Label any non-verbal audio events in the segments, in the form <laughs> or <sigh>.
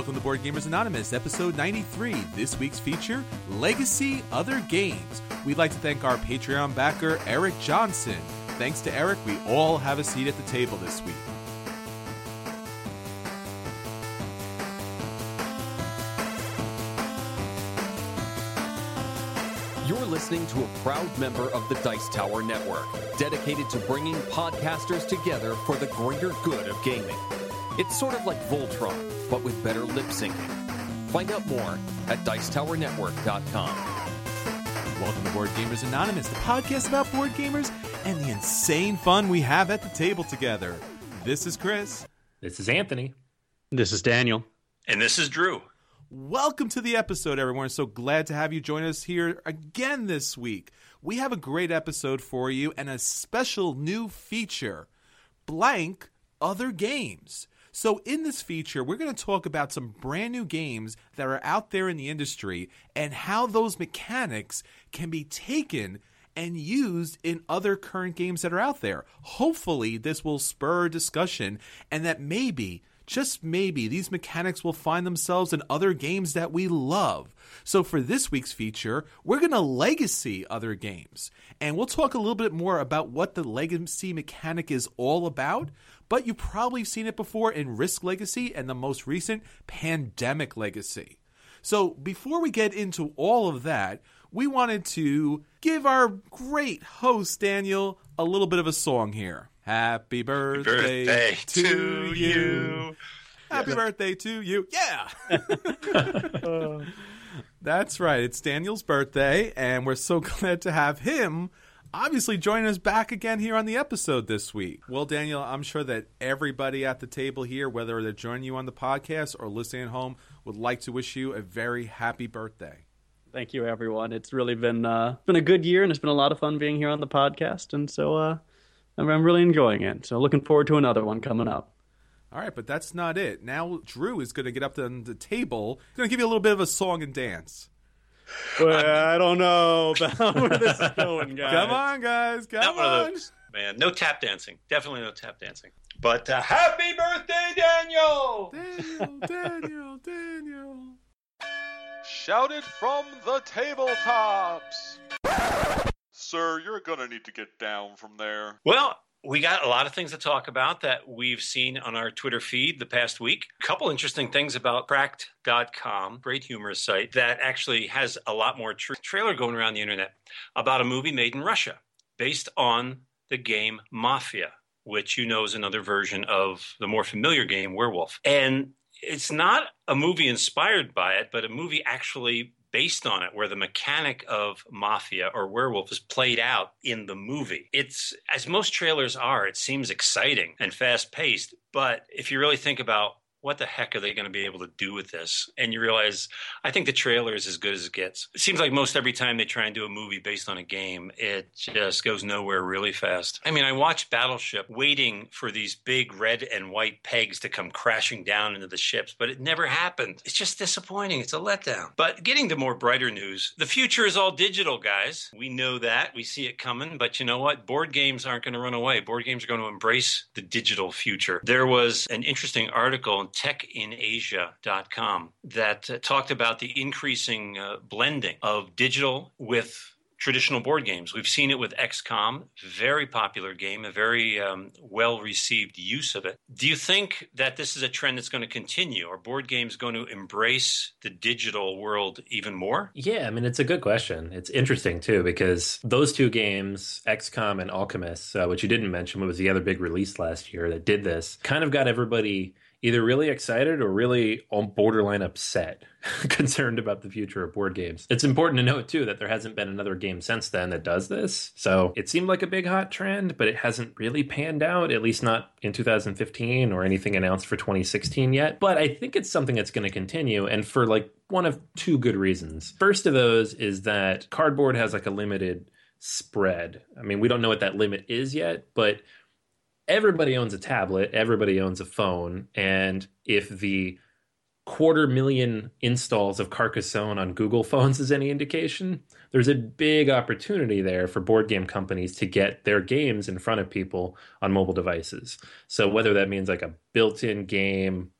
Welcome to Board Gamers Anonymous, episode 93. This week's feature Legacy Other Games. We'd like to thank our Patreon backer, Eric Johnson. Thanks to Eric, we all have a seat at the table this week. You're listening to a proud member of the Dice Tower Network, dedicated to bringing podcasters together for the greater good of gaming. It's sort of like Voltron, but with better lip syncing. Find out more at Dicetowernetwork.com. Welcome to Board Gamers Anonymous, the podcast about board gamers and the insane fun we have at the table together. This is Chris. This is Anthony. This is Daniel. And this is Drew. Welcome to the episode, everyone. So glad to have you join us here again this week. We have a great episode for you and a special new feature blank other games. So, in this feature, we're going to talk about some brand new games that are out there in the industry and how those mechanics can be taken and used in other current games that are out there. Hopefully, this will spur discussion and that maybe, just maybe, these mechanics will find themselves in other games that we love. So, for this week's feature, we're going to legacy other games. And we'll talk a little bit more about what the legacy mechanic is all about but you've probably seen it before in Risk Legacy and the most recent Pandemic Legacy. So, before we get into all of that, we wanted to give our great host, Daniel, a little bit of a song here. Happy birthday, birthday to, to you. you. Happy birthday to you. Yeah. <laughs> That's right. It's Daniel's birthday, and we're so <laughs> glad to have him obviously join us back again here on the episode this week. Well, Daniel, I'm sure that everybody at the table here, whether they're joining you on the podcast or listening at home, would like to wish you a very happy birthday. Thank you, everyone. It's really been uh, been a good year, and it's been a lot of fun being here on the podcast. And so uh, I'm, I'm really enjoying it. So looking forward to another one coming up. All right, but that's not it. Now Drew is going to get up on the table. He's going to give you a little bit of a song and dance. Well, I don't know about where this is going, guys. Come on, guys. Come Not on. those, man. No tap dancing. Definitely no tap dancing. But uh, happy birthday, Daniel! Daniel, <laughs> Daniel, Daniel. Shouted from the tabletops. Sir, you're gonna need to get down from there. Well, we got a lot of things to talk about that we've seen on our Twitter feed the past week. A couple interesting things about cracked.com, great humorous site that actually has a lot more tr- trailer going around the internet about a movie made in Russia based on the game Mafia, which you know is another version of the more familiar game Werewolf. And it's not a movie inspired by it, but a movie actually based on it, where the mechanic of mafia or werewolf is played out in the movie. It's, as most trailers are, it seems exciting and fast paced. But if you really think about what the heck are they going to be able to do with this? And you realize, I think the trailer is as good as it gets. It seems like most every time they try and do a movie based on a game, it just goes nowhere really fast. I mean, I watched Battleship waiting for these big red and white pegs to come crashing down into the ships, but it never happened. It's just disappointing. It's a letdown. But getting to more brighter news, the future is all digital, guys. We know that. We see it coming. But you know what? Board games aren't going to run away. Board games are going to embrace the digital future. There was an interesting article techinasia.com that uh, talked about the increasing uh, blending of digital with traditional board games. We've seen it with XCOM, very popular game, a very um, well received use of it. Do you think that this is a trend that's going to continue? Are board games going to embrace the digital world even more? Yeah, I mean, it's a good question. It's interesting too, because those two games, XCOM and Alchemist, uh, which you didn't mention, was the other big release last year that did this, kind of got everybody either really excited or really on borderline upset, <laughs> concerned about the future of board games. It's important to note too that there hasn't been another game since then that does this. So it seemed like a big hot trend, but it hasn't really panned out, at least not in 2015 or anything announced for 2016 yet. But I think it's something that's going to continue and for like one of two good reasons. First of those is that cardboard has like a limited spread. I mean, we don't know what that limit is yet, but everybody owns a tablet, everybody owns a phone, and if the quarter million installs of Carcassonne on Google phones is any indication, there's a big opportunity there for board game companies to get their games in front of people on mobile devices. So whether that means like a built-in game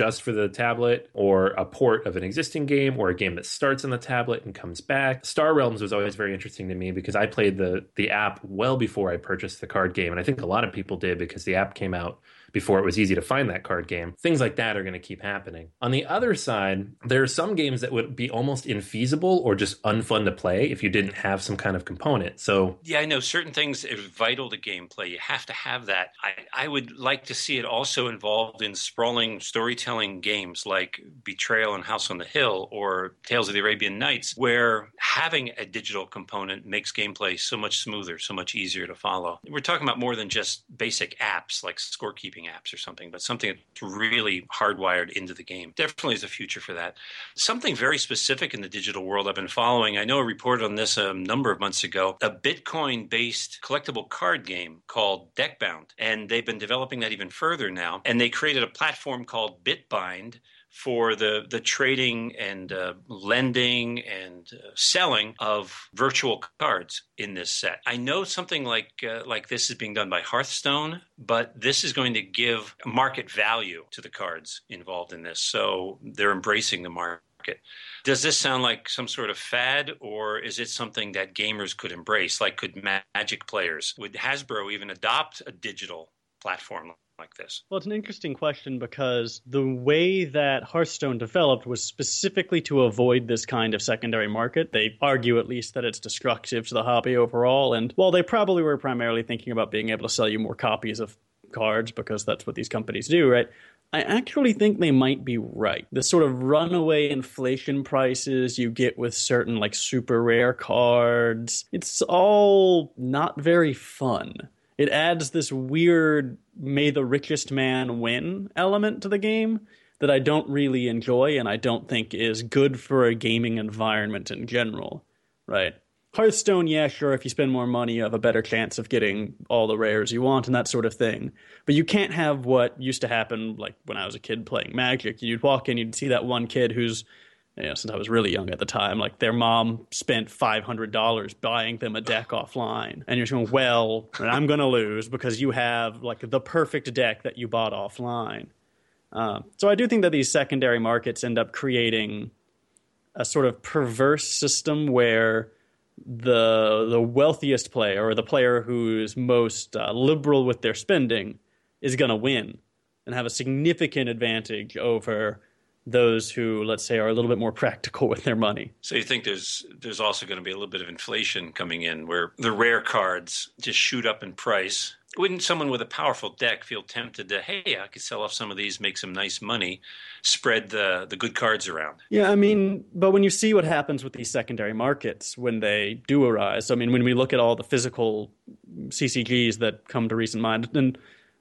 just for the tablet or a port of an existing game or a game that starts on the tablet and comes back. Star Realms was always very interesting to me because I played the the app well before I purchased the card game and I think a lot of people did because the app came out before it was easy to find that card game. Things like that are going to keep happening. On the other side, there are some games that would be almost infeasible or just unfun to play if you didn't have some kind of component. So, yeah, I know certain things are vital to gameplay. You have to have that. I, I would like to see it also involved in sprawling storytelling games like Betrayal and House on the Hill or Tales of the Arabian Nights, where having a digital component makes gameplay so much smoother, so much easier to follow. We're talking about more than just basic apps like scorekeeping apps or something, but something that's really hardwired into the game. Definitely is a future for that. Something very specific in the digital world I've been following. I know I reported on this a number of months ago. A Bitcoin based collectible card game called Deckbound. And they've been developing that even further now. And they created a platform called Bitbind for the, the trading and uh, lending and uh, selling of virtual cards in this set. I know something like uh, like this is being done by Hearthstone, but this is going to give market value to the cards involved in this. So they're embracing the market. Does this sound like some sort of fad, or is it something that gamers could embrace? Like, could Magic players, would Hasbro even adopt a digital platform like this? Well, it's an interesting question because the way that Hearthstone developed was specifically to avoid this kind of secondary market. They argue, at least, that it's destructive to the hobby overall. And while they probably were primarily thinking about being able to sell you more copies of cards because that's what these companies do, right? I actually think they might be right. The sort of runaway inflation prices you get with certain like super rare cards, it's all not very fun it adds this weird may the richest man win element to the game that I don't really enjoy and I don't think is good for a gaming environment in general, right? Hearthstone, yeah, sure, if you spend more money, you have a better chance of getting all the rares you want and that sort of thing. But you can't have what used to happen, like when I was a kid playing Magic. You'd walk in, you'd see that one kid who's you know, since I was really young at the time, like their mom spent five hundred dollars buying them a deck offline, and you're going, well, I'm going to lose because you have like the perfect deck that you bought offline. Uh, so I do think that these secondary markets end up creating a sort of perverse system where the the wealthiest player or the player who's most uh, liberal with their spending is going to win and have a significant advantage over those who, let's say, are a little bit more <laughs> practical with their money. So you think there's there's also going to be a little bit of inflation coming in, where the rare cards just shoot up in price, wouldn't someone with a powerful deck feel tempted to, hey, I could sell off some of these, make some nice money, spread the the good cards around? Yeah, I mean, but when you see what happens with these secondary markets when they do arise, I mean, when we look at all the physical CCGs that come to recent mind, and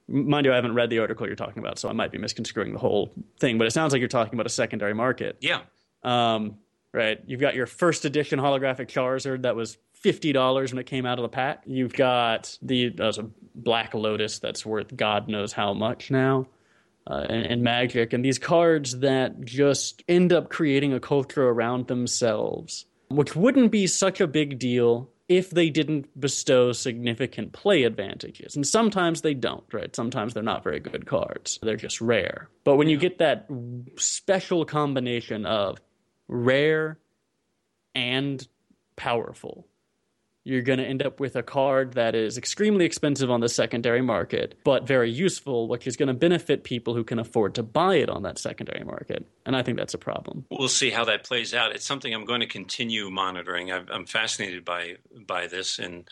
mind you, I haven't read the article you're talking about, so I might be misconstruing the whole thing, but it sounds like you're talking about a secondary market. Yeah. Um, right. You've got your first edition holographic Charizard that was fifty dollars when it came out of the pack. You've got the there's a Black Lotus that's worth God knows how much now. Uh, and, and Magic, and these cards that just end up creating a culture around themselves, which wouldn't be such a big deal if they didn't bestow significant play advantages. And sometimes they don't, right? Sometimes they're not very good cards. They're just rare. But when you get that special combination of rare and powerful, you're going to end up with a card that is extremely expensive on the secondary market, but very useful, which is going to benefit people who can afford to buy it on that secondary market. And I think that's a problem. We'll see how that plays out. It's something I'm going to continue monitoring. I'm fascinated by by this, and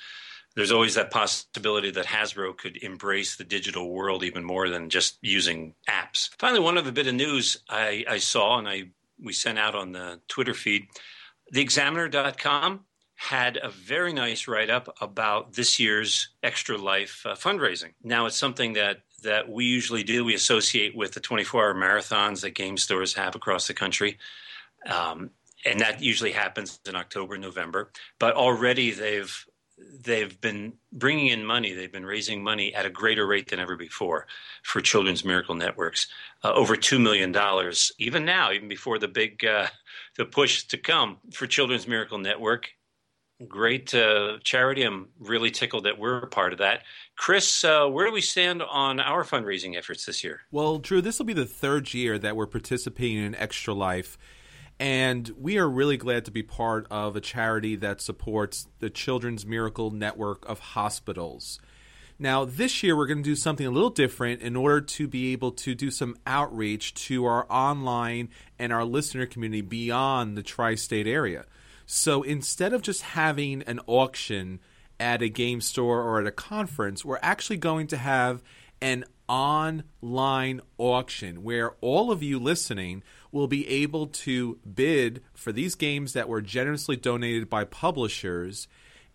there's always that possibility that Hasbro could embrace the digital world even more than just using apps. Finally, one other bit of news I, I saw, and I we sent out on the Twitter feed. TheExaminer.com had a very nice write up about this year's Extra Life uh, fundraising. Now, it's something that that we usually do. We associate with the 24 hour marathons that game stores have across the country. Um, and that usually happens in October, November. But already they've they've been bringing in money. They've been raising money at a greater rate than ever before for Children's Miracle Networks. Uh, over two million dollars, even now, even before the big uh, the push to come for Children's Miracle Network great uh, charity. I'm really tickled that we're a part of that. Chris, uh, where do we stand on our fundraising efforts this year? Well, Drew, this will be the third year that we're participating in Extra Life. And we are really glad to be part of a charity that supports the Children's Miracle Network of Hospitals. Now, this year, we're going to do something a little different in order to be able to do some outreach to our online and our listener community beyond the tri state area. So instead of just having an auction at a game store or at a conference, we're actually going to have an online auction where all of you listening will be able to bid for these games that were generously donated by publishers.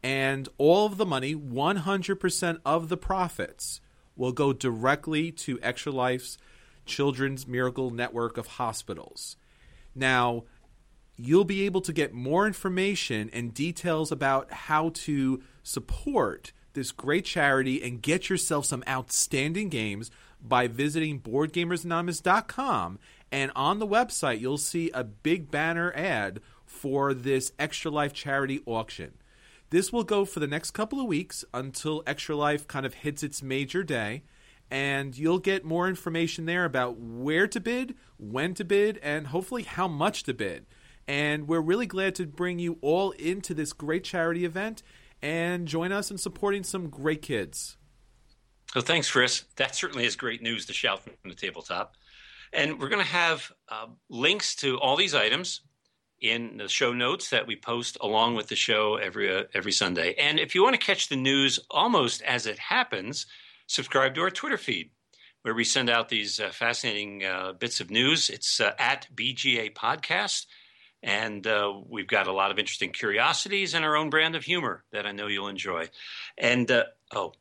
And all of the money, 100% of the profits, will go directly to Extra Life's Children's Miracle Network of Hospitals. Now, you'll be able to get more information and details about how to support this great charity and get yourself some outstanding games by visiting boardgamersanonymous.com and on the website you'll see a big banner ad for this extra life charity auction. This will go for the next couple of weeks until extra life kind of hits its major day and you'll get more information there about where to bid when to bid and hopefully how much to bid and we're really glad to bring you all into this great charity event and join us in supporting some great kids. So thanks, Chris. That certainly is great news to shout from the tabletop. And we're going to have uh, links to all these items in the show notes that we post along with the show every uh, every Sunday. And if you want to catch the news almost as it happens, subscribe to our Twitter feed where we send out these uh, fascinating uh, bits of news. It's uh, at BGA Podcast. And uh, we've got a lot of interesting curiosities and our own brand of humor that I know you'll enjoy. And uh, oh,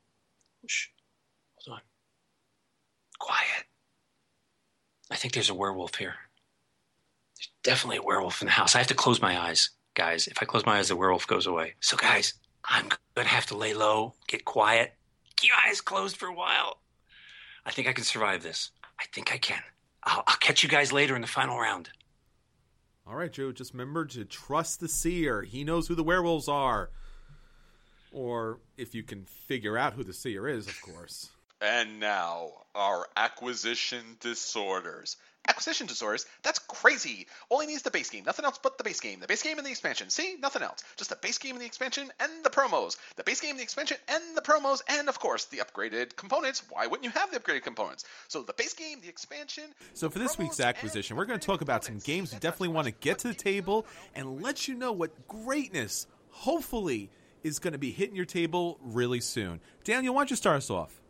shh, hold on. Quiet. I think there's a werewolf here. There's definitely a werewolf in the house. I have to close my eyes, guys. If I close my eyes, the werewolf goes away. So, guys, I'm going to have to lay low, get quiet, keep your eyes closed for a while. I think I can survive this. I think I can. I'll, I'll catch you guys later in the final round. All right, Joe, just remember to trust the seer. He knows who the werewolves are. Or if you can figure out who the seer is, of course. And now, our acquisition disorders. Acquisition disorders? That's crazy! All he needs the base game, nothing else but the base game. The base game and the expansion. See? Nothing else. Just the base game and the expansion and the promos. The base game, the expansion, and the promos, and of course, the upgraded components. Why wouldn't you have the upgraded components? So the base game, the expansion. So for this week's acquisition, we're going to talk about some games you definitely want to get to the table and let you know what greatness, hopefully, is going to be hitting your table really soon. Daniel, why don't you start us off?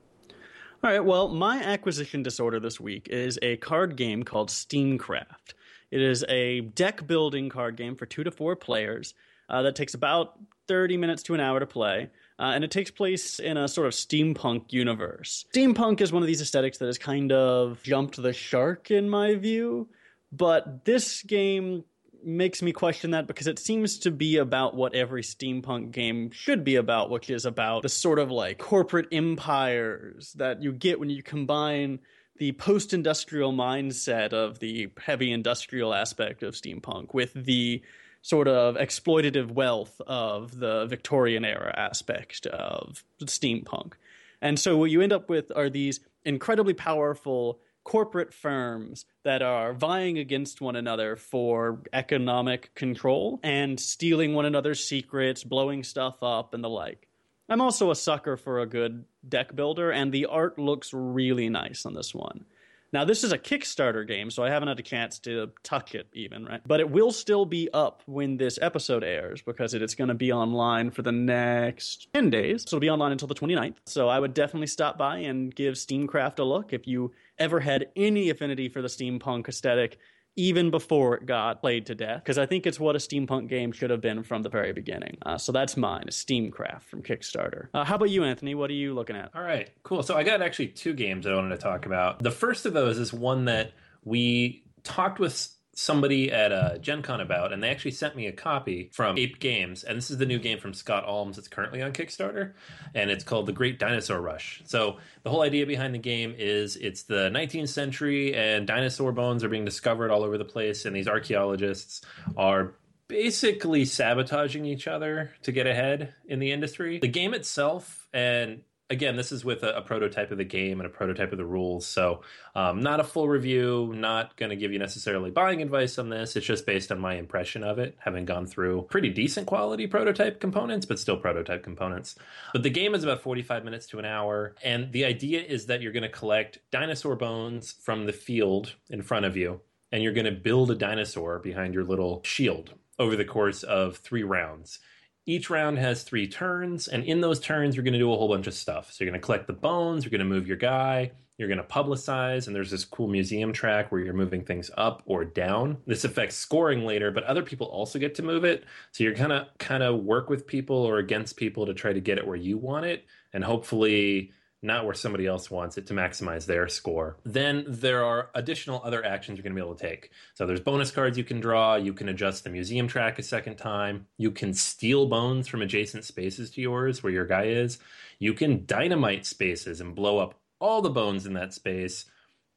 All right, well, my acquisition disorder this week is a card game called Steamcraft. It is a deck building card game for two to four players uh, that takes about 30 minutes to an hour to play. Uh, and it takes place in a sort of steampunk universe. Steampunk is one of these aesthetics that has kind of jumped the shark, in my view. But this game makes me question that because it seems to be about what every steampunk game should be about, which is about the sort of like corporate empires that you get when you combine the post industrial mindset of the heavy industrial aspect of steampunk with the sort of exploitative wealth of the Victorian era aspect of steampunk. And so what you end up with are these incredibly powerful corporate firms that are vying against one another for economic control and stealing one another's secrets, blowing stuff up, and the like. I'm also a sucker for a good deck builder, and the art looks really nice on this one. Now, this is a Kickstarter game, so I haven't had a chance to touch it even, right? But it will still be up when this episode airs because it is going to be online for the next 10 days. So it'll be online until the 29th. So I would definitely stop by and give Steamcraft a look if you ever had any affinity for the steampunk aesthetic even before it got played to death, because I think it's what a steampunk game should have been from the very beginning. Uh, so that's mine, Steamcraft from Kickstarter. Uh, how about you, Anthony? What are you looking at? All right, cool. So I got actually two games I wanted to talk about. The first of those is one that we talked with somebody at uh, Gen Con about, and they actually sent me a copy from Ape Games. And this is the new game from Scott Almes. It's currently on Kickstarter, and it's called The Great Dinosaur Rush. So the whole idea behind the game is it's the 19th century, and dinosaur bones are being discovered all over the place, and these archaeologists are basically sabotaging each other to get ahead in the industry. The game itself and again, this is with a, a, prototype of the game and a prototype of the rules. So, um, not a full review, not going to give you necessarily buying advice on this. It's just based on my impression of it, having gone through pretty decent quality prototype components, but still prototype components. But the game is about 45 minutes to an hour. And the idea is that you're going to collect dinosaur bones from the field in front of you, and you're going to build a dinosaur behind your little shield over the course of three rounds each round has three turns, and in those turns, you're going to do a whole bunch of stuff. So you're going to collect the bones, you're going to move your guy, you're going to publicize, and there's this cool museum track where you're moving things up or down. This affects scoring later, but other people also get to move it. So you're kind of kind of work with people or against people to try to get it where you want it, and hopefully not where somebody else wants it to maximize their score. Then there are additional other actions you're going to be able to take. So there's bonus cards you can draw, you can adjust the museum track a second time, you can steal bones from adjacent spaces to yours where your guy is, you can dynamite spaces and blow up all the bones in that space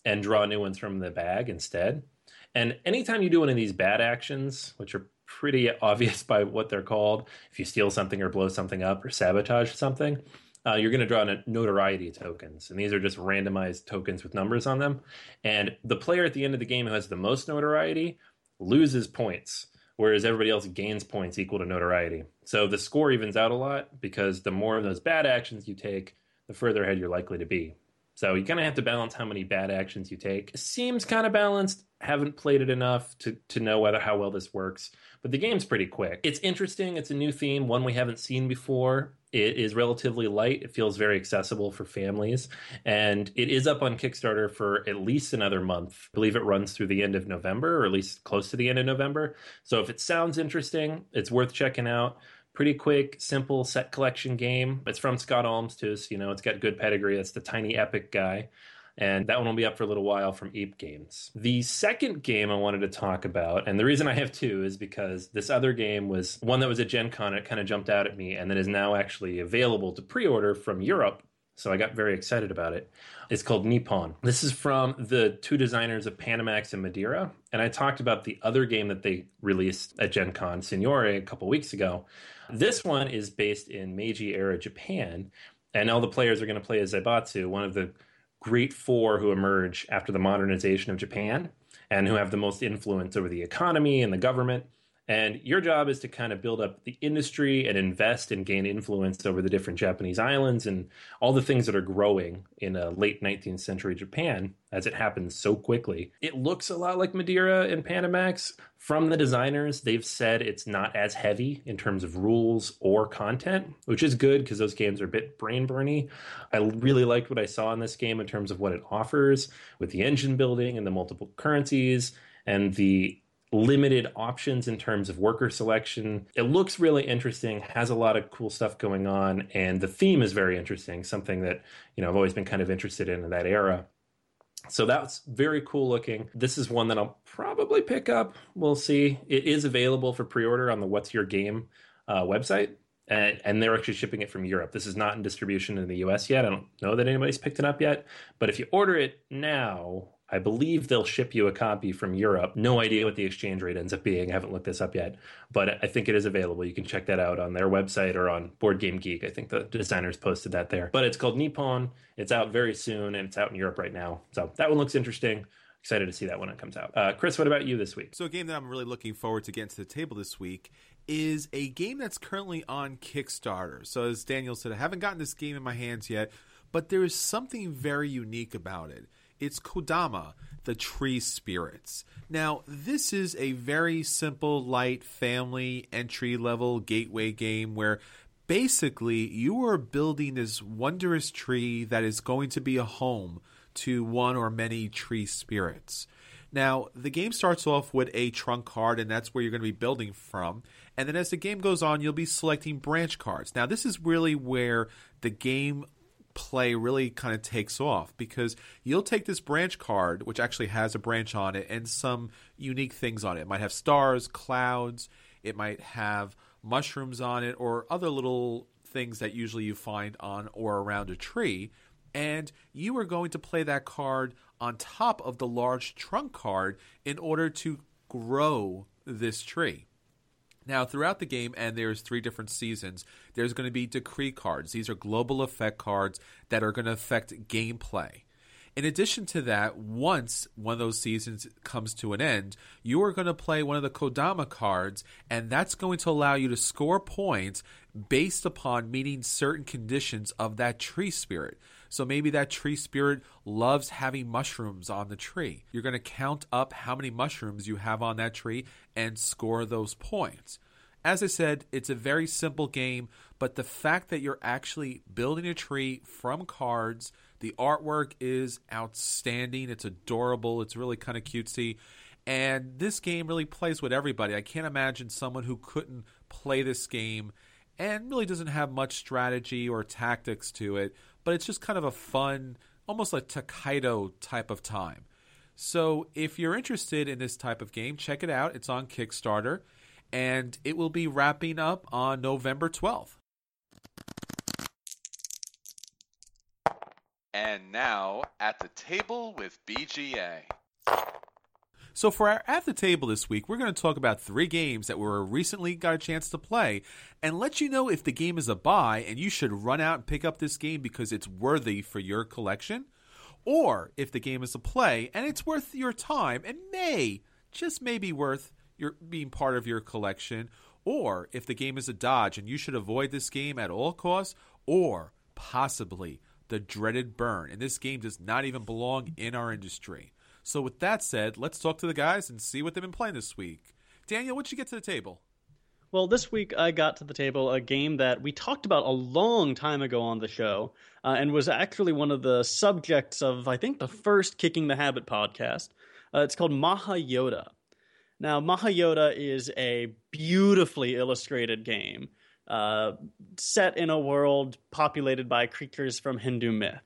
and draw new ones from the bag instead. And anytime you do one of these bad actions, which are pretty <laughs> obvious by what they're called, if you steal something or blow something up or sabotage something, uh, you're going to draw notoriety tokens. And these are just randomized tokens with numbers on them. And the player at the end of the game who has the most notoriety loses points, whereas everybody else gains points equal to notoriety. So the score evens out a lot because the more of those bad actions you take, the further ahead you're likely to be. So you kind of have to balance how many bad actions you take. Seems kind of balanced. Haven't played it enough to to know whether how well this works, but the game's pretty quick. It's interesting. It's a new theme, one we haven't seen before. It is relatively light. It feels very accessible for families, and it is up on Kickstarter for at least another month. I believe it runs through the end of November, or at least close to the end of November. So if it sounds interesting, it's worth checking out pretty quick, simple set collection game. It's from Scott Almes too, so you know it's got good pedigree. It's the tiny epic guy. And that one will be up for a little while from Ape Games. The second game I wanted to talk about, and the reason I have two is because this other game was one that was at Gen Con. It kind of jumped out at me and then is now actually available to pre order from Europe. So I got very excited about it. It's called Nippon. This is from the two designers of Panamax and Madeira. And I talked about the other game that they released at Gen Con, Signorie, a couple weeks ago. This one is based in Meiji era Japan, and all the players are going to play as Zaibatsu, one of the great four who emerge after the modernization of Japan and who have the most influence over the economy and the government. And your job is to kind of build up the industry and invest and gain influence over the different Japanese islands and all the things that are growing in a late 19th century Japan as it happens so quickly. It looks a lot like Madeira and Panamax. From the designers, they've said it's not as heavy in terms of rules or content, which is good because those games are a bit brain burny. I really liked what I saw in this game in terms of what it offers with the engine building and the multiple currencies and the limited options in terms of worker selection. It looks really interesting, has a lot of cool stuff going on, and the theme is very interesting, something that, you know, I've always been kind of interested in in that era. So that's very cool looking. This is one that I'll probably pick up. We'll see. It is available for pre-order on the What's Your Game uh, website. And, and, they're actually shipping it from Europe. This is not in distribution in the US yet. I don't know that anybody's picked it up yet. But if you order it now, I believe they'll ship you a copy from Europe. No idea what the exchange rate ends up being. I haven't looked this up yet, but I think it is available. You can check that out on their website or on Board Game Geek. I think the designers posted that there. But it's called Nippon. It's out very soon and it's out in Europe right now. So that one looks interesting. Excited to see that when it comes out. Uh, Chris, what about you this week? So, a game that I'm really looking forward to getting to the table this week is a game that's currently on Kickstarter. So, as Daniel said, I haven't gotten this game in my hands yet, but there is something very unique about it. It's Kodama, the Tree Spirits. Now, this is a very simple, light, family, entry level gateway game where basically you are building this wondrous tree that is going to be a home to one or many tree spirits. Now, the game starts off with a trunk card, and that's where you're going to be building from. And then as the game goes on, you'll be selecting branch cards. Now, this is really where the game play really kind of takes off because you'll take this branch card, which actually has a branch on it and some unique things on it. It might have stars, clouds, it might have mushrooms on it, or other little things that usually you find on or around a tree. And you are going to play that card on top of the large trunk card in order to grow this tree. Now, throughout the game, and there's three different seasons, there's going to be decree cards. These are global effect cards that are going to affect gameplay. In addition to that, once one of those seasons comes to an end, you are going to play one of the Kodama cards, and that's going to allow you to score points based upon meeting certain conditions of that tree spirit. So maybe that tree spirit loves having mushrooms on the tree. You're going to count up how many mushrooms you have on that tree and score those points. As I said, it's a very simple game, but the fact that you're actually building a tree from cards, the artwork is outstanding. It's adorable. It's really kind of cutesy. And this game really plays with everybody. I can't imagine someone who couldn't play this game and really doesn't have much strategy or tactics to it, but it's just kind of a fun, almost like Tokaido type of time. So if you're interested in this type of game, check it out. It's on Kickstarter, and it will be wrapping up on November 12th. And now at the table with BGA. So for our at the table this week, we're going to talk about three games that we recently got a chance to play and let you know if the game is a buy and you should run out and pick up this game because it's worthy for your collection, or if the game is a play and it's worth your time and may just may be worth your being part of your collection, or if the game is a dodge and you should avoid this game at all costs, or possibly the dreaded burn. And this game does not even belong in our industry. So, with that said, let's talk to the guys and see what they've been playing this week. Daniel, what'd you get to the table? Well, this week I got to the table a game that we talked about a long time ago on the show uh, and was actually one of the subjects of, I think, the first Kicking the Habit podcast. Uh, it's called Maha Yodha. Now, Maha Yodha is a beautifully illustrated game uh, set in a world populated by creatures from Hindu myth.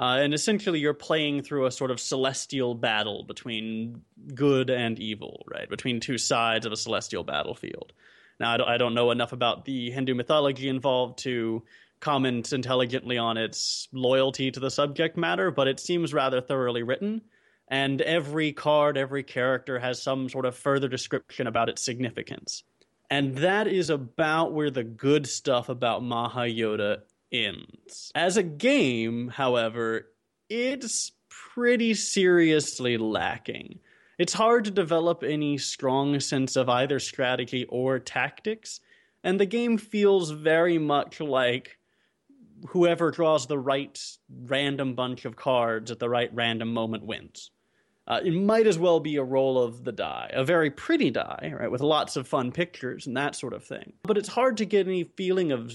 Uh, and essentially, you're playing through a sort of celestial battle between good and evil, right? Between two sides of a celestial battlefield. Now, I don't, I don't know enough about the Hindu mythology involved to comment intelligently on its loyalty to the subject matter, but it seems rather thoroughly written. And every card, every character has some sort of further description about its significance. And that is about where the good stuff about Maha Yodha ends. As a game, however, it's pretty seriously lacking. It's hard to develop any strong sense of either strategy or tactics, and the game feels very much like whoever draws the right random bunch of cards at the right random moment wins. Uh, it might as well be a roll of the die, a very pretty die, right, with lots of fun pictures and that sort of thing. But it's hard to get any feeling of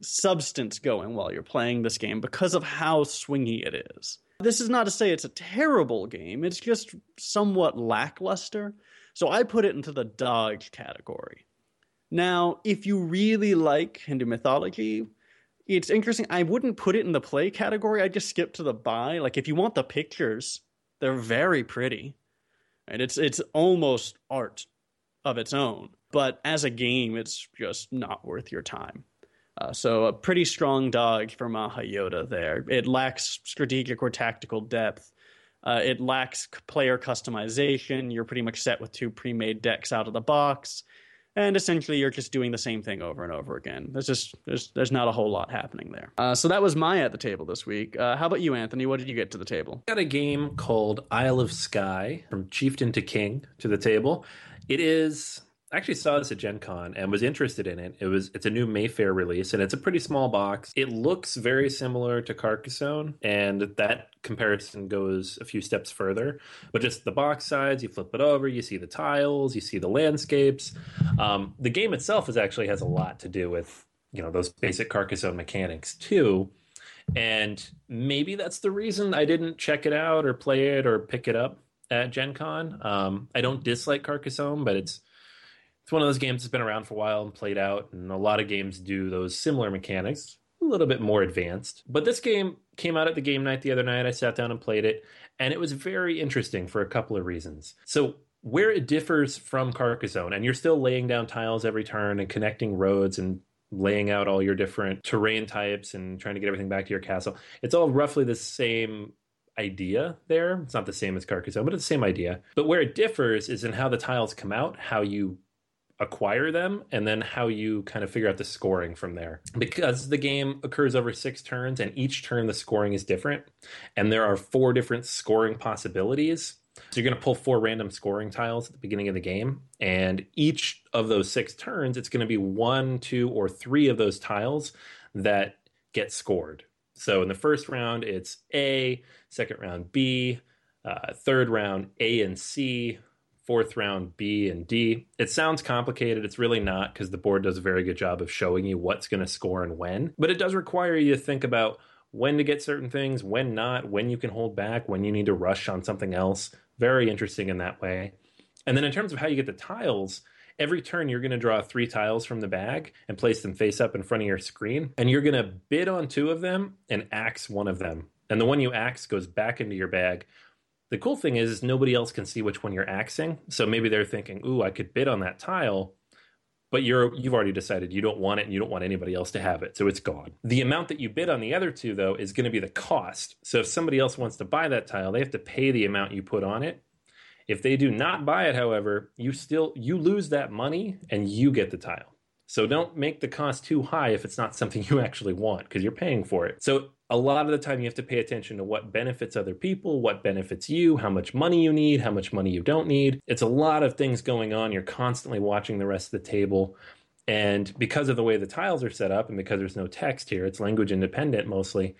substance going while you're playing this game because of how swingy it is. This is not to say it's a terrible game, it's just somewhat lackluster. So I put it into the dog category. Now, if you really like Hindu mythology, it's interesting. I wouldn't put it in the play category. I just skip to the buy. Like if you want the pictures, they're very pretty. And it's it's almost art of its own. But as a game, it's just not worth your time. Uh, so a pretty strong dog for Maha Yodha there. It lacks strategic or tactical depth. Uh, it lacks player customization. You're pretty much set with two pre-made decks out of the box, and essentially you're just doing the same thing over and over again. There's just there's there's not a whole lot happening there. Uh, so that was my at the table this week. Uh, how about you, Anthony? What did you get to the table? Got a game called Isle of Skye from Chieftain to King to the table. It is actually saw this at Gen Con and was interested in it. It was it's a new Mayfair release and it's a pretty small box. It looks very similar to Carcassonne, and that comparison goes a few steps further. But just the box size, you flip it over, you see the tiles, you see the landscapes. Um, the game itself is actually has a lot to do with you know those basic Carcassonne mechanics too. And maybe that's the reason I didn't check it out or play it or pick it up at Gen Con. Um, I don't dislike Carcassonne, but it's it's one of those games that's been around for a while and played out, and a lot of games do those similar mechanics, a little bit more advanced. But this game came out at the game night the other night. I sat down and played it, and it was very interesting for a couple of reasons. So, where it differs from Carcassonne, and you're still laying down tiles every turn and connecting roads and laying out all your different terrain types and trying to get everything back to your castle. It's all roughly the same idea there. It's not the same as Carcassonne, but it's the same idea. But where it differs is in how the tiles come out, how you acquire them and then how you kind of figure out the scoring from there. Because the game occurs over six turns and each turn the scoring is different, and there are four different scoring possibilities. So you're going to pull four random scoring tiles at the beginning of the game, and each of those six turns, it's going to be one, two, or three of those tiles that get scored. So in the first round, it's A, second round B, uh, third round A and C, fourth round B and D. It sounds complicated. It's really not because the board does a very good job of showing you what's going to score and when. But it does require you to think about when to get certain things, when not, when you can hold back, when you need to rush on something else. Very interesting in that way. And then in terms of how you get the tiles, every turn you're going to draw three tiles from the bag and place them face up in front of your screen. And you're going to bid on two of them and axe one of them. And the one you axe goes back into your bag the cool thing is, nobody else can see which one you're axing. So maybe they're thinking, "Ooh, I could bid on that tile." But you're you've already decided you don't want it and you don't want anybody else to have it. So it's gone. The amount that you bid on the other two though is going to be the cost. So if somebody else wants to buy that tile, they have to pay the amount you put on it. If they do not buy it, however, you still you lose that money and you get the tile. So don't make the cost too high if it's not something <laughs> you actually want because you're paying for it. So a lot of the time you have to pay attention to what benefits other people, what benefits you, how much money you need, how much money you don't need. It's a lot of things going on. You're constantly watching the rest of the table. And because of the way the tiles are set up and because there's no text here, it's language independent mostly,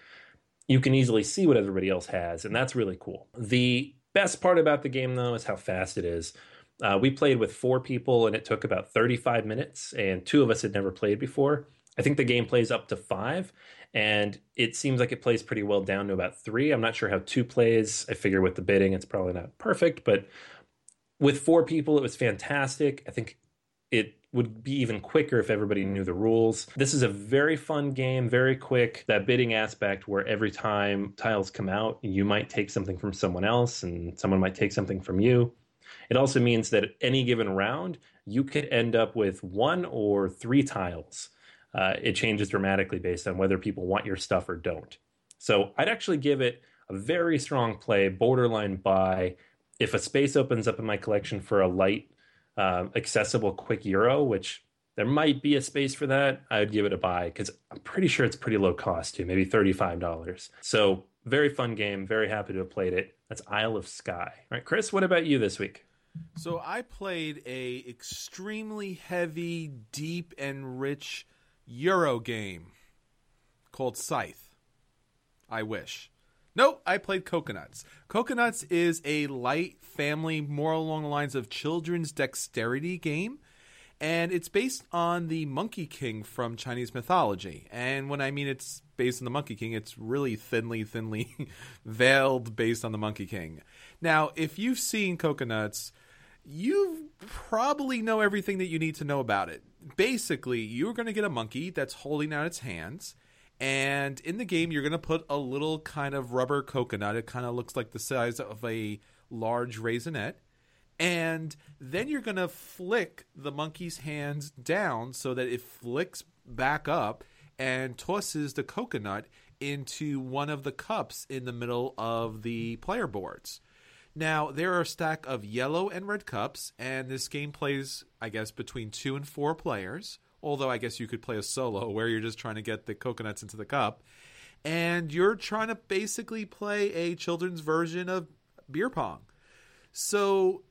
you can easily see what everybody else has. And that's really cool. The best part about the game, though, is how fast it is. Uh, we played with four people and it took about 35 minutes, and two of us had never played before. I think the game plays up to five, and it seems like it plays pretty well down to about three. I'm not sure how two plays. I figure with the bidding, it's probably not perfect, but with four people, it was fantastic. I think it would be even quicker if everybody knew the rules. This is a very fun game, very quick. That bidding aspect where every time tiles come out, you might take something from someone else and someone might take something from you. It also means that at any given round, you could end up with one or three tiles. Uh, it changes dramatically based on whether people want your stuff or don't. So I'd actually give it a very strong play, borderline buy. If a space opens up in my collection for a light, uh, accessible, quick euro, which there might be a space for that, I'd give it a buy because I'm pretty sure it's pretty low cost too, maybe $35. So very fun game. Very happy to have played it. That's Isle of Skye. All right, Chris, what about you this week? So I played a extremely heavy, deep, and rich Euro game called Scythe. I wish. No, I played Coconuts. Coconuts is a light family, more along the lines of children's dexterity game. And it's based on the Monkey King from Chinese mythology. And when I mean it's based on the Monkey King, it's really thinly, thinly <laughs> veiled based on the Monkey King. Now, if you've seen Coconuts, you probably know everything that you need to know about it. Basically, you're going to get a monkey that's holding out its hands and in the game, you're going to put a little kind of rubber coconut. It kind of looks like the size of a large raisinette. And then you're going to flick the monkey's hands down so that it flicks back up and tosses the coconut into one of the cups in the middle of the player boards. Now, there are a stack of yellow and red cups, and this game plays, I guess, between two and four players although I guess you could play a solo where you're just trying to get the coconuts into the cup. And you're trying to basically play a children's version of beer pong. So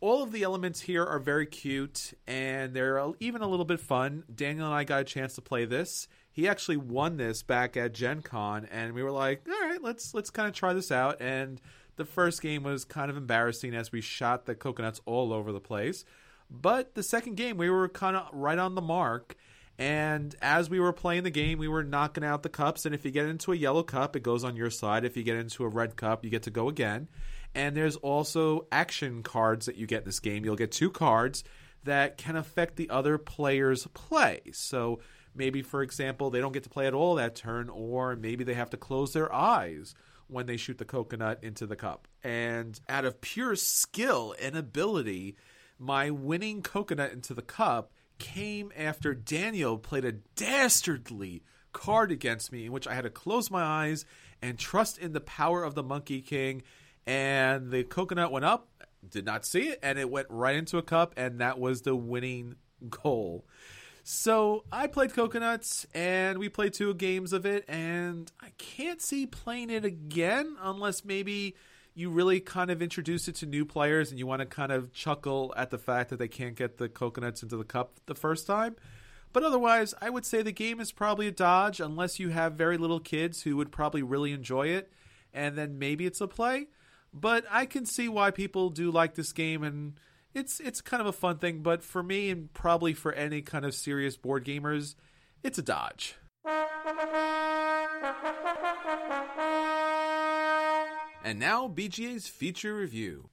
all of the elements here are very cute and they're even a little bit fun. Daniel and I got a chance to play this. He actually won this back at Gen Con and we were like, "All right, let's let's kind of try this out." And the first game was kind of embarrassing as we shot the coconuts all over the place. But the second game, we were kind of right on the mark. And as we were playing the game, we were knocking out the cups. And if you get into a yellow cup, it goes on your side. If you get into a red cup, you get to go again. And there's also action cards that you get in this game. You'll get two cards that can affect the other player's play. So maybe, for example, they don't get to play at all that turn, or maybe they have to close their eyes when they shoot the coconut into the cup. And out of pure skill and ability, my winning coconut into the cup came after Daniel played a dastardly card against me in which I had to close my eyes and trust in the power of the Monkey King. And the coconut went up, did not see it, and it went right into a cup, and that was the winning goal. So I played Coconuts, and we played two games of it, and I can't see playing it again unless maybe you really kind of introduce it to new players and you want to kind of chuckle at the fact that they can't get the coconuts into the cup the first time. But otherwise, I would say the game is probably a dodge unless you have very little kids who would probably really enjoy it, and then maybe it's a play. But I can see why people do like this game, and it's it's kind of a fun thing. But for me, and probably for any kind of serious board gamers, it's a dodge. And now, BGA's feature review.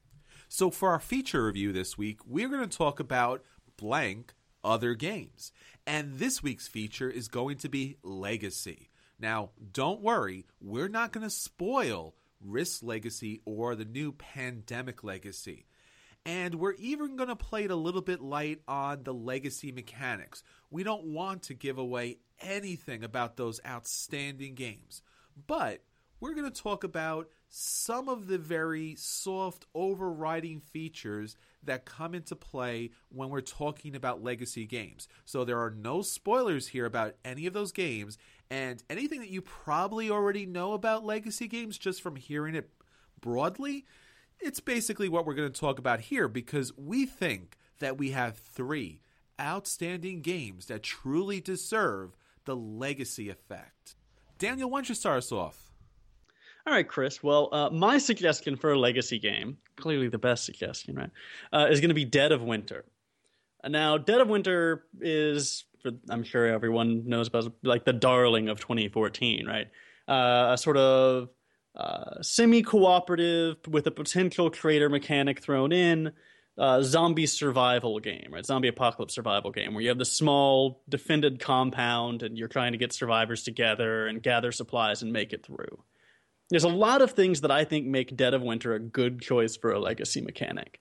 So, for our feature review this week, we're going to talk about blank other games. And this week's feature is going to be Legacy. Now, don't worry, we're not going to spoil Risk Legacy or the new Pandemic Legacy. And we're even going to play it a little bit light on the legacy mechanics. We don't want to give away anything about those outstanding games. But we're going to talk about some of the very soft overriding features that come into play when we're talking about legacy games. So there are no spoilers here about any of those games, and anything that you probably already know about legacy games just from hearing it broadly, it's basically what we're going to talk about here because we think that we have three outstanding games that truly deserve the legacy effect. Daniel, why don't you start us off? All right, Chris. Well, uh, my suggestion for a legacy game, clearly the best suggestion, right, uh, is going to be Dead of Winter. Now, Dead of Winter is, I'm sure everyone knows about, like the darling of 2014, right? Uh, a sort of uh, semi-cooperative with a potential traitor mechanic thrown in. Uh, zombie survival game, right? Zombie apocalypse survival game where you have the small defended compound and you're trying to get survivors together and gather supplies and make it through there's a lot of things that I think make Dead of Winter a good choice for a legacy mechanic.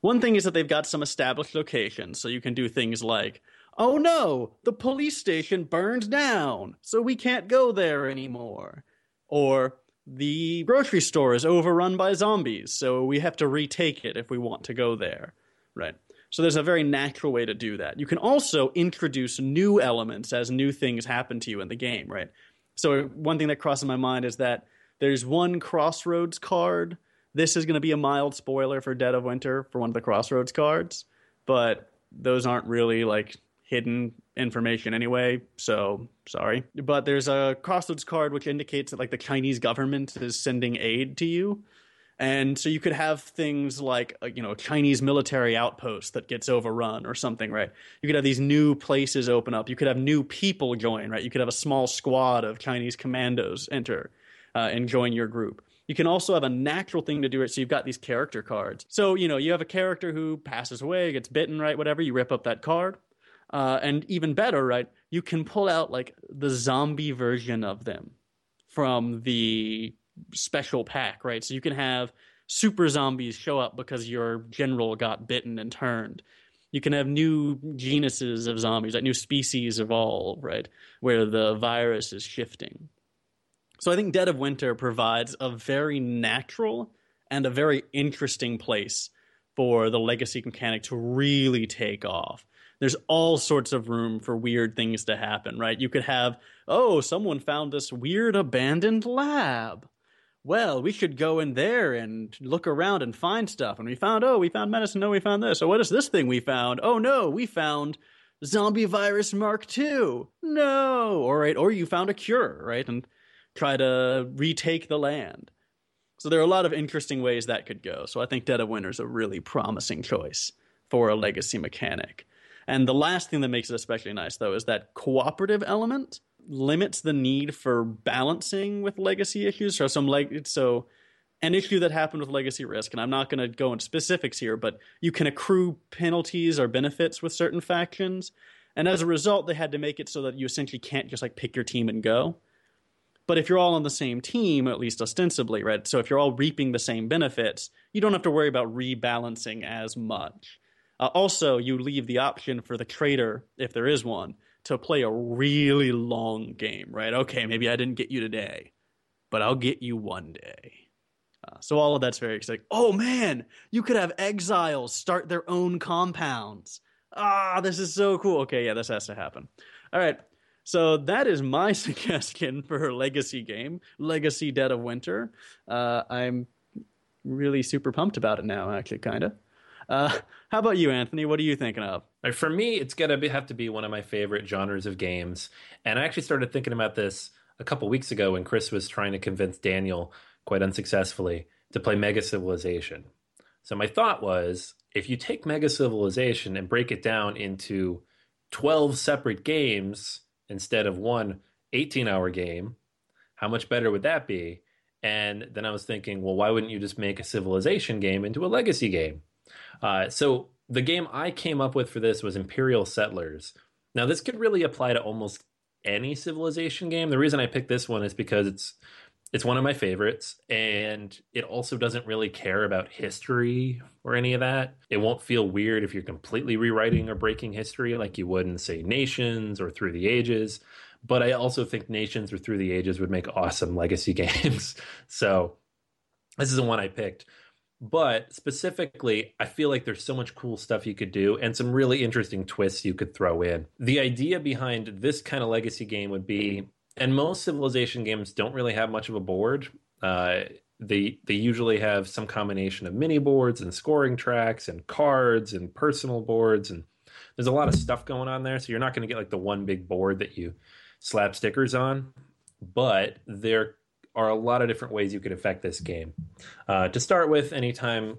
One thing is that they've got some established locations, so you can do things like, oh no, the police station burned down, so we can't go there anymore. Or, the grocery store is overrun by zombies, so we have to retake it if we want to go there. Right. So there's a very natural way to do that. You can also introduce new elements as new things happen to you in the game, right? So one thing that crosses my mind is that There's one Crossroads card. This is going to be a mild spoiler for Dead of Winter for one of the Crossroads cards, but those aren't really like hidden information anyway, so sorry. But there's a Crossroads card which indicates that like the Chinese government is sending aid to you. And so you could have things like, uh, you know, a Chinese military outpost that gets overrun or something, right? You could have these new places open up. You could have new people join, right? You could have a small squad of Chinese commandos enter uh, and join your group. You can also have a natural thing to do it. So you've got these character cards. So, you know, you have a character who passes away, gets bitten, right? Whatever. You rip up that card. Uh, and even better, right? You can pull out like the zombie version of them from the special pack, right? So you can have super zombies show up because your general got bitten and turned. You can have new genuses of zombies, like new species evolve, right? Where the virus is shifting. So I think Dead of Winter provides a very natural and a very interesting place for the legacy mechanic to really take off there's all sorts of room for weird things to happen, right? You could have, oh, someone found this weird abandoned lab. Well, we should go in there and look around and find stuff. And we found, oh, we found medicine. No, we found this. So what is this thing we found? Oh no, we found zombie virus Mark two. No, all right. Or you found a cure, right? And try to retake the land. So there are a lot of interesting ways that could go. So I think Dead of Winter is a really promising choice for a legacy mechanic. And the last thing that makes it especially nice, though, is that cooperative element limits the need for balancing with legacy issues. So some like so an issue that happened with legacy risk, and I'm not going to go into specifics here, but you can accrue penalties or benefits with certain factions, and as a result, they had to make it so that you essentially can't just like pick your team and go. But if you're all on the same team, at least ostensibly, right? So if you're all reaping the same benefits, you don't have to worry about rebalancing as much. Uh, also, you leave the option for the trader, if there is one, to play a really long game, right? Okay, maybe I didn't get you today, but I'll get you one day. Uh, so all of that's very exciting. Oh man, you could have exiles start their own compounds. Ah, this is so cool. Okay, yeah, this has to happen. All right, so that is my <laughs> suggestion for her legacy game, Legacy Dead of Winter. Uh, I'm really super pumped about it now, actually, kind of. Uh, how about you, Anthony? What are you thinking of? For me, it's gonna have to be one of my favorite genres of games, and I actually started thinking about this a couple weeks ago when Chris was trying to convince Daniel, quite unsuccessfully, to play Mega Civilization. So my thought was, if you take Mega Civilization and break it down into twelve separate games instead of one 18-hour game, how much better would that be? And then I was thinking, well, why wouldn't you just make a civilization game into a legacy game? Uh, so the game I came up with for this was Imperial Settlers. Now this could really apply to almost any civilization game. The reason I picked this one is because it's it's one of my favorites and it also doesn't really care about history or any of that. It won't feel weird if you're completely rewriting or breaking history like you would in say Nations or Through the Ages. But I also think Nations or Through the Ages would make awesome legacy <laughs> games. so this is the one I picked. But specifically, I feel like there's so much cool stuff you could do and some really interesting twists you could throw in. The idea behind this kind of legacy game would be, and most civilization games don't really have much of a board. Uh, they they usually have some combination of mini boards and scoring tracks and cards and personal boards and there's a lot of stuff going on there. So you're not going to get like the one big board that you slap stickers on, but there are a lot of different ways you could affect this game. Uh, to start with, anytime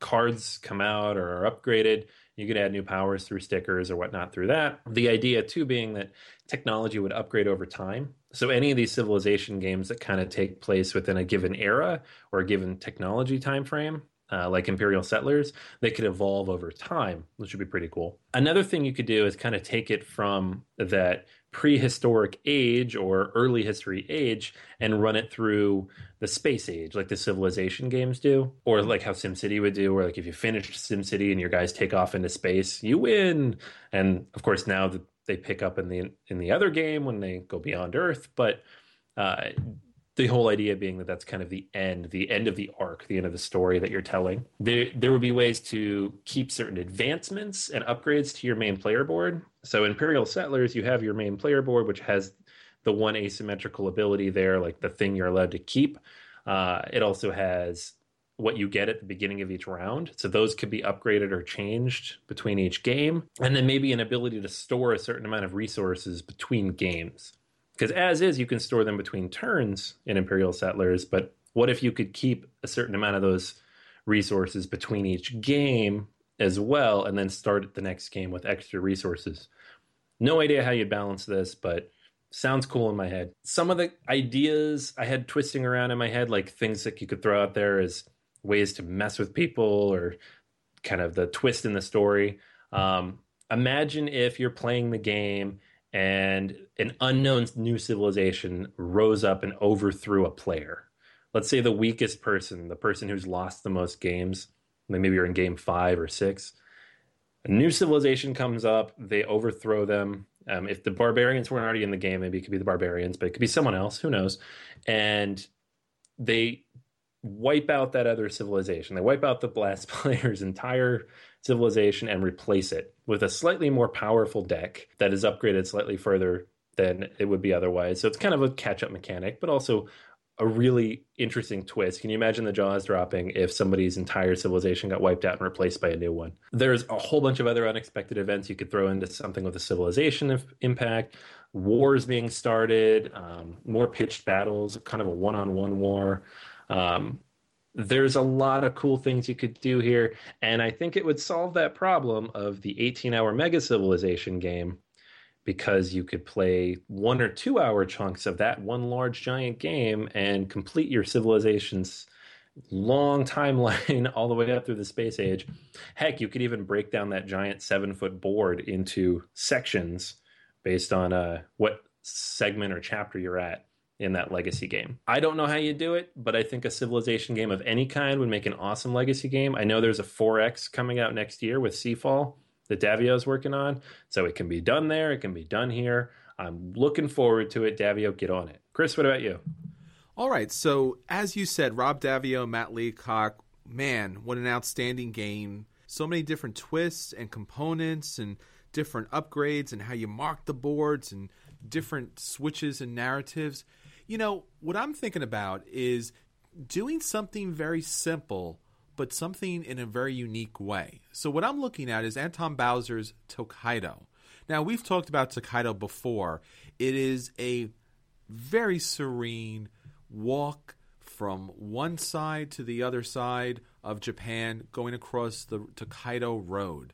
cards come out or are upgraded, you could add new powers through stickers or whatnot through that. The idea, too, being that technology would upgrade over time. So, any of these civilization games that kind of take place within a given era or a given technology time frame, uh, like Imperial Settlers, they could evolve over time, which would be pretty cool. Another thing you could do is kind of take it from that prehistoric age or early history age and run it through the space age like the civilization games do or like how SimCity would do where like if you finished SimCity and your guys take off into space you win. And of course now that they pick up in the in the other game when they go beyond earth but uh, the whole idea being that that's kind of the end, the end of the arc, the end of the story that you're telling. There, there would be ways to keep certain advancements and upgrades to your main player board. So, Imperial Settlers, you have your main player board, which has the one asymmetrical ability there, like the thing you're allowed to keep. Uh, it also has what you get at the beginning of each round. So those could be upgraded or changed between each game. And then maybe an ability to store a certain amount of resources between games. Because as is, you can store them between turns in Imperial Settlers, but what if you could keep a certain amount of those resources between each game as well and then start the next game with extra resources? No idea how you'd balance this, but sounds cool in my head. Some of the ideas I had twisting around in my head, like things that you could throw out there as ways to mess with people or kind of the twist in the story. Um, imagine if you're playing the game and an unknown new civilization rose up and overthrew a player. Let's say the weakest person, the person who's lost the most games, maybe you're in game five or six. A new civilization comes up, they overthrow them. Um, if the barbarians weren't already in the game, maybe it could be the barbarians, but it could be someone else, who knows? And they wipe out that other civilization. They wipe out the blast <laughs> player's entire civilization and replace it with a slightly more powerful deck that is upgraded slightly further than it would be otherwise. So it's kind of a catch up mechanic, but also a really interesting twist. Can you imagine the jaws dropping if somebody's entire civilization got wiped out and replaced by a new one? There's a whole bunch of other unexpected events you could throw into something with a civilization impact, wars being started, um, more pitched battles, kind of a one on one war. Um, there's a lot of cool things you could do here, and I think it would solve that problem of the 18 hour Mega Civilization game because you could play one or two hour chunks of that one large giant game and complete your civilization's long timeline <laughs> all the way up through the space age. Heck, you could even break down that giant seven foot board into sections based on uh, what segment or chapter you're at in that legacy game. I don't know how you do it, but I think a civilization game of any kind would make an awesome legacy game. I know there's a 4X coming out next year with Seafall that Daviau is working on, so it can be done there, it can be done here. I'm looking forward to it. Daviau, get on it. Chris, what about you? All right, so as you said, Rob Daviau, Matt Leacock, man, what an outstanding game. So many different twists and components and different upgrades and how you mark the boards and different switches and narratives. You know, what I'm thinking about is doing something very simple, but something in a very unique way. So, what I'm looking at is Antoine Bauza's Tokaido. Now, we've talked about Tokaido before. It is a very serene walk from one side to the other side of Japan, going across the Tokaido Road.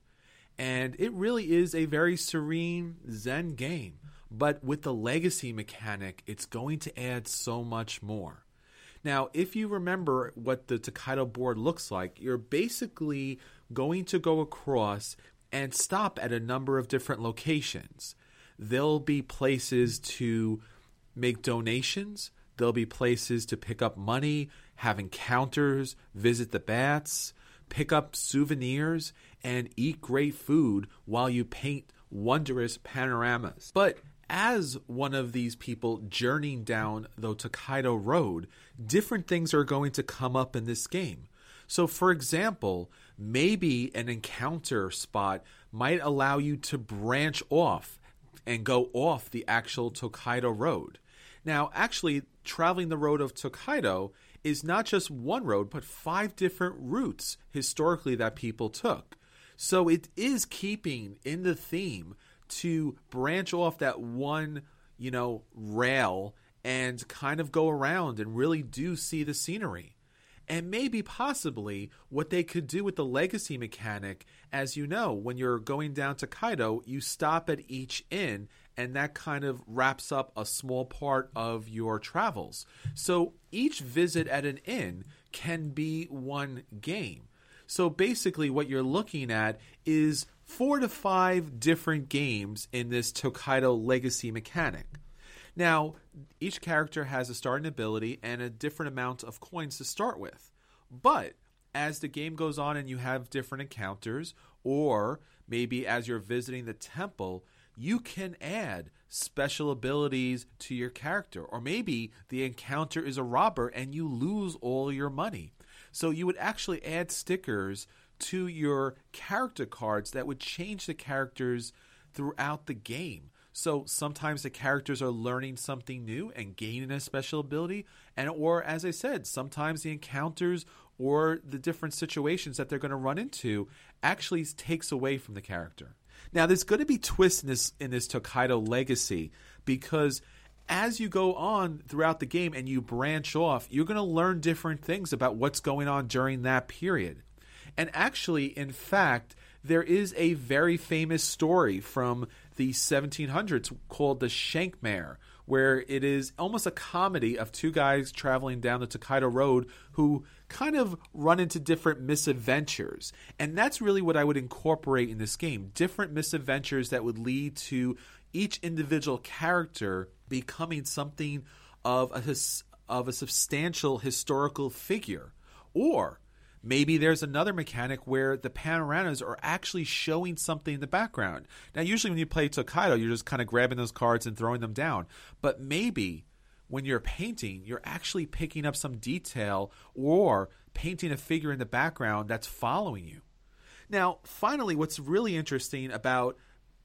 And it really is a very serene Zen game. But with the legacy mechanic, it's going to add so much more. Now, if you remember what the Tokaido board looks like, you're basically going to go across and stop at a number of different locations. There'll be places to make donations, there'll be places to pick up money, have encounters, visit the bats, pick up souvenirs, and eat great food while you paint wondrous panoramas. But as one of these people journeying down the Tokaido Road, different things are going to come up in this game. So, for example, maybe an encounter spot might allow you to branch off and go off the actual Tokaido Road. Now, actually, traveling the road of Tokaido is not just one road, but five different routes historically that people took. So it is keeping in the theme to branch off that one, you know, rail and kind of go around and really do see the scenery. And maybe possibly what they could do with the legacy mechanic, as you know, when you're going down Tokaido, you stop at each inn and that kind of wraps up a small part of your travels. So each visit at an inn can be one game. So basically, what you're looking at is four to five different games in this Tokaido legacy mechanic. Now, each character has a starting ability and a different amount of coins to start with. But as the game goes on and you have different encounters, or maybe as you're visiting the temple, you can add special abilities to your character. Or maybe the encounter is a robber and you lose all your money. So you would actually add stickers to your character cards that would change the characters throughout the game. So sometimes the characters are learning something new and gaining a special ability, and or as I said, sometimes the encounters or the different situations that they're going to run into actually takes away from the character. Now, there's going to be twists in this in this Tokaido legacy because as you go on throughout the game and you branch off, you're going to learn different things about what's going on during that period. And actually, in fact, there is a very famous story from the 1700s called the Shank's Mare, where it is almost a comedy of two guys traveling down the Tokaido Road who kind of run into different misadventures. And that's really what I would incorporate in this game different misadventures that would lead to each individual character becoming something of a, of a substantial historical figure. Or Maybe there's another mechanic where the panoramas are actually showing something in the background. Now, usually when you play Tokaido, you're just kind of grabbing those cards and throwing them down. But maybe when you're painting, you're actually picking up some detail or painting a figure in the background that's following you. Now, finally, what's really interesting about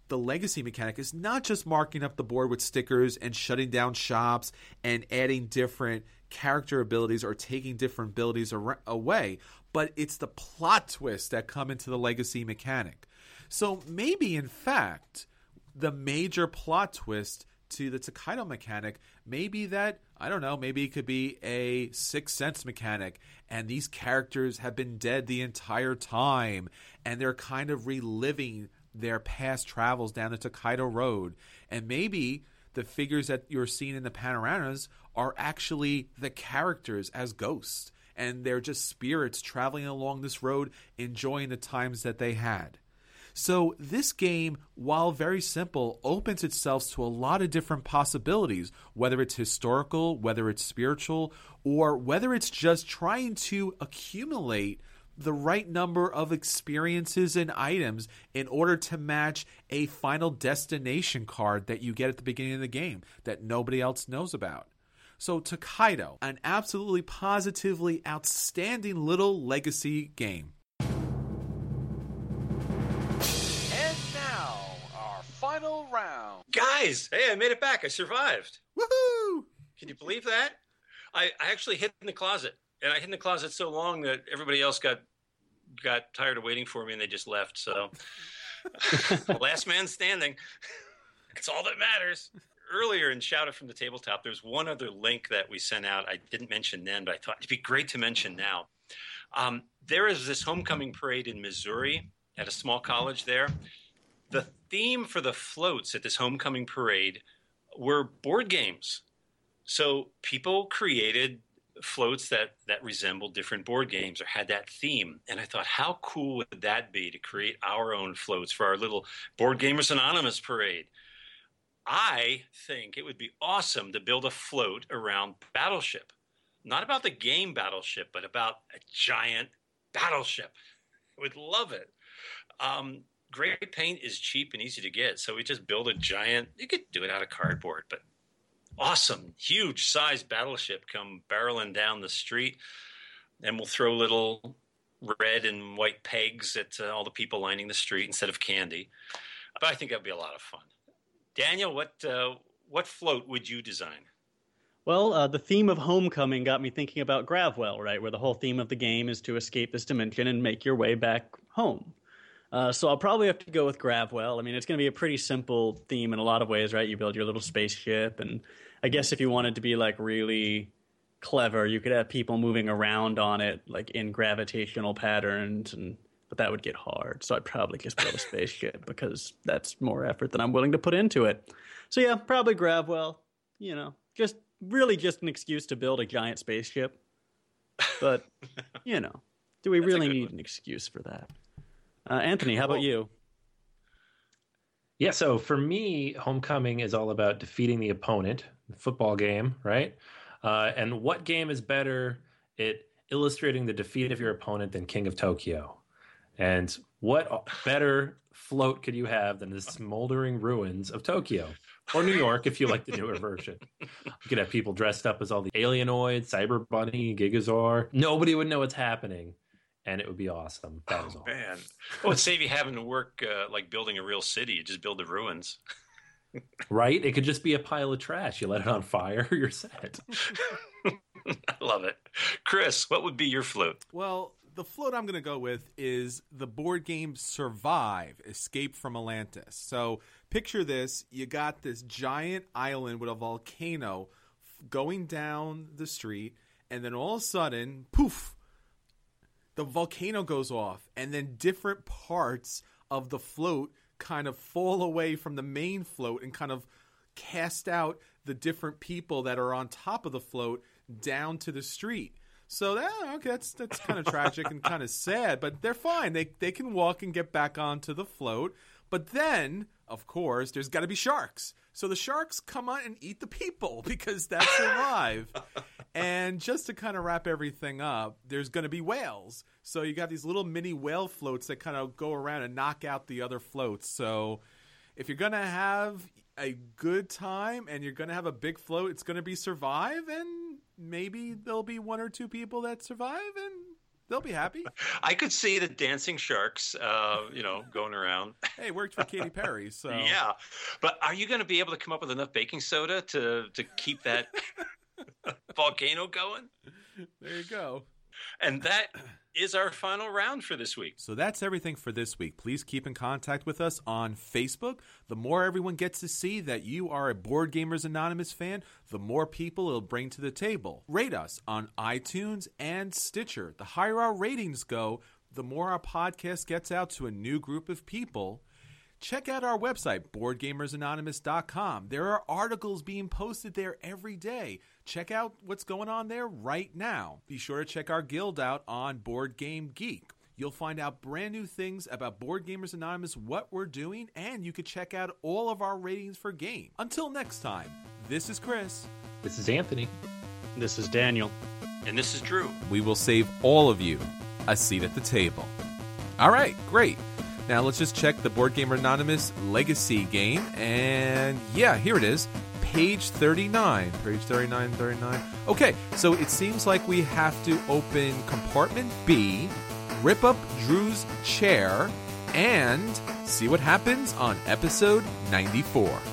the legacy mechanic is not just marking up the board with stickers and shutting down shops and adding different character abilities or taking different abilities away, but it's the plot twists that come into the legacy mechanic. So maybe, in fact, the major plot twist to the Tokaido mechanic may be that, I don't know, maybe it could be a Sixth Sense mechanic, and these characters have been dead the entire time, and they're kind of reliving their past travels down the Tokaido Road. And maybe the figures that you're seeing in the panoramas are actually the characters as ghosts and they're just spirits traveling along this road, enjoying the times that they had. So, this game, while very simple, opens itself to a lot of different possibilities, whether it's historical, whether it's spiritual, or whether it's just trying to accumulate the right number of experiences and items in order to match a final destination card that you get at the beginning of the game that nobody else knows about. So, Tokaido, an absolutely positively outstanding little legacy game. And now, our final round. Guys, hey, I made it back. I survived. Woohoo! Can you believe that? I, I actually hid in the closet, and I hid in the closet so long that everybody else got got tired of waiting for me and they just left. So, <laughs> last man standing. It's all that matters earlier in Shout It from the Tabletop, there's one other link that we sent out. I didn't mention then, but I thought it'd be great to mention now. Um, there is this homecoming parade in Missouri at a small college there. The theme for the floats at this homecoming parade were board games. So people created floats that that resembled different board games or had that theme and i thought how cool would that be to create our own floats for our little board gamers anonymous parade I think it would be awesome to build a float around Battleship. Not about the game Battleship, but about a giant battleship. I would love it. Um, great paint is cheap and easy to get, so we just build a giant. You could do it out of cardboard, but awesome, huge size battleship come barreling down the street, and we'll throw little red and white pegs at uh, all the people lining the street instead of candy. But I think that'd be a lot of fun. Daniel, what uh, what float would you design? Well, uh, the theme of Homecoming got me thinking about Gravwell, right? Where the whole theme of the game is to escape this dimension and make your way back home. Uh, so I'll probably have to go with Gravwell. I mean, it's going to be a pretty simple theme in a lot of ways, right? You build your little spaceship, and I guess if you wanted to be like really clever, you could have people moving around on it, like in gravitational patterns and but that would get hard. So I'd probably just build a spaceship because that's more effort than I'm willing to put into it. So yeah, probably Gravwell. You know, just really just an excuse to build a giant spaceship. But <laughs> you know, do we really need one. an excuse for that? Uh, Anthony, how about you? Yeah, so for me, Homecoming is all about defeating the opponent, the football game, right? Uh, and what game is better at illustrating the defeat of your opponent than King of Tokyo? And what better float could you have than the smoldering ruins of Tokyo? Or New York, if you like the newer version. You could have people dressed up as all the alienoids, Cyber Bunny, Gigasaur. Nobody would know what's happening, and it would be awesome. That was oh, all. Man, well, it'd save you having to work uh, like building a real city. You just build the ruins. <laughs> right? It could just be a pile of trash. You let it on fire, <laughs> you're set. <laughs> I love it. Chris, what would be your float? Well, the float I'm going to go with is the board game Survive Escape from Atlantis. So picture this you got this giant island with a volcano going down the street, and then all of a sudden, poof, the volcano goes off, and then different parts of the float kind of fall away from the main float and kind of cast out the different people that are on top of the float down to the street. So that okay, that's that's kind of tragic and kind of sad, but they're fine. They they can walk and get back onto the float. But then, of course, there's got to be sharks. So the sharks come on and eat the people <laughs> because that's survive. and just to kind of wrap everything up, there's going to be whales. So you got these little mini whale floats that kind of go around and knock out the other floats. So if you're going to have a good time and you're going to have a big float, it's going to be survive and maybe there'll be one or two people that survive and they'll be happy. <laughs> I could see the dancing sharks, uh, you know, going around. <laughs> Hey, it worked for Katy Perry, so Yeah, but are you going to be able to come up with enough baking soda to to keep that <laughs> volcano going? there you go. And that is our final round for this week. So that's everything for this week. Please keep in contact with us on Facebook. The more everyone gets to see that you are a Board Gamers Anonymous fan, the more people it'll bring to the table. Rate us on iTunes and Stitcher. The higher our ratings go, the more our podcast gets out to a new group of people. Check out our website, boardgamersanonymous.com. There are articles being posted there every day. Check out what's going on there right now. Be sure to check our guild out on Board Game Geek. You'll find out brand new things about Board Gamers Anonymous, what we're doing, and you can check out all of our ratings for game. Until next time, this is Chris. This is Anthony. This is Daniel. And this is Drew. We will save all of you a seat at the table. All right, great. Now let's just check the Board Gamer Anonymous Legacy game. And yeah, here it is. Page 39. Page 39, 39. Okay, so it seems like we have to open compartment B, rip up Drew's chair, and see what happens on episode 94.